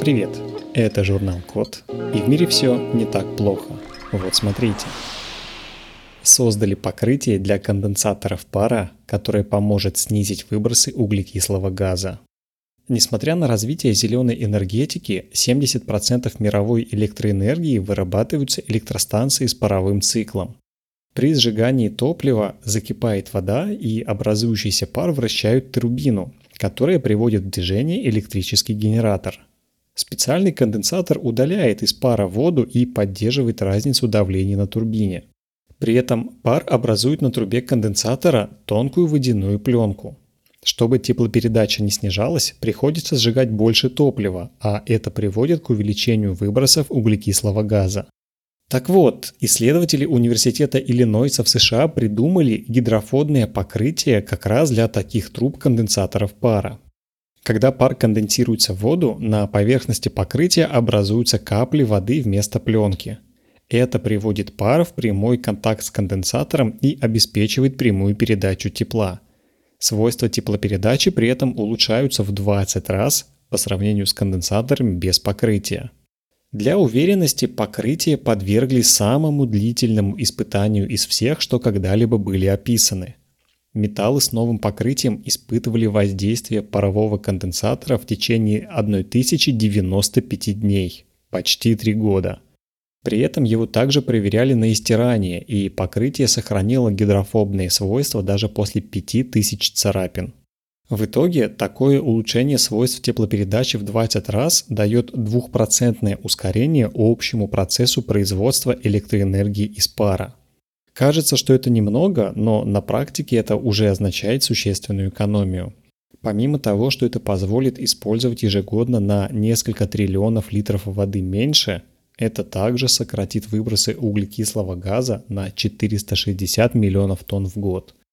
Привет, это журнал Код, и в мире все не так плохо. Вот смотрите. Создали покрытие для конденсаторов пара, которое поможет снизить выбросы углекислого газа. Несмотря на развитие зеленой энергетики, 70% мировой электроэнергии вырабатываются электростанции с паровым циклом. При сжигании топлива закипает вода и образующийся пар вращают турбину, которая приводит в движение электрический генератор. Специальный конденсатор удаляет из пара воду и поддерживает разницу давления на турбине. При этом пар образует на трубе конденсатора тонкую водяную пленку. Чтобы теплопередача не снижалась, приходится сжигать больше топлива, а это приводит к увеличению выбросов углекислого газа. Так вот, исследователи Университета Иллинойса в США придумали гидрофобное покрытие как раз для таких труб конденсаторов пара. Когда пар конденсируется в воду, на поверхности покрытия образуются капли воды вместо пленки. Это приводит пар в прямой контакт с конденсатором и обеспечивает прямую передачу тепла. Свойства теплопередачи при этом улучшаются в 20 раз по сравнению с конденсаторами без покрытия. Для уверенности покрытие подвергли самому длительному испытанию из всех, что когда-либо были описаны. Металлы с новым покрытием испытывали воздействие парового конденсатора в течение 1095 дней, почти 3 года. При этом его также проверяли на истирание, и покрытие сохранило гидрофобные свойства даже после 5000 царапин. В итоге такое улучшение свойств теплопередачи в 20 раз дает двухпроцентное ускорение общему процессу производства электроэнергии из пара. Кажется, что это немного, но на практике это уже означает существенную экономию. Помимо того, что это позволит использовать ежегодно на несколько триллионов литров воды меньше, это также сократит выбросы углекислого газа на 460 миллионов тонн в год –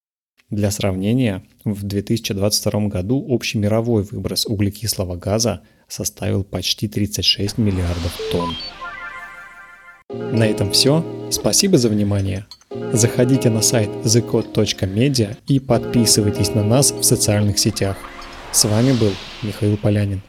для сравнения, в 2022 году общий мировой выброс углекислого газа составил почти 36 миллиардов тонн. На этом все. Спасибо за внимание. Заходите на сайт thecode.media и подписывайтесь на нас в социальных сетях. С вами был Михаил Полянин.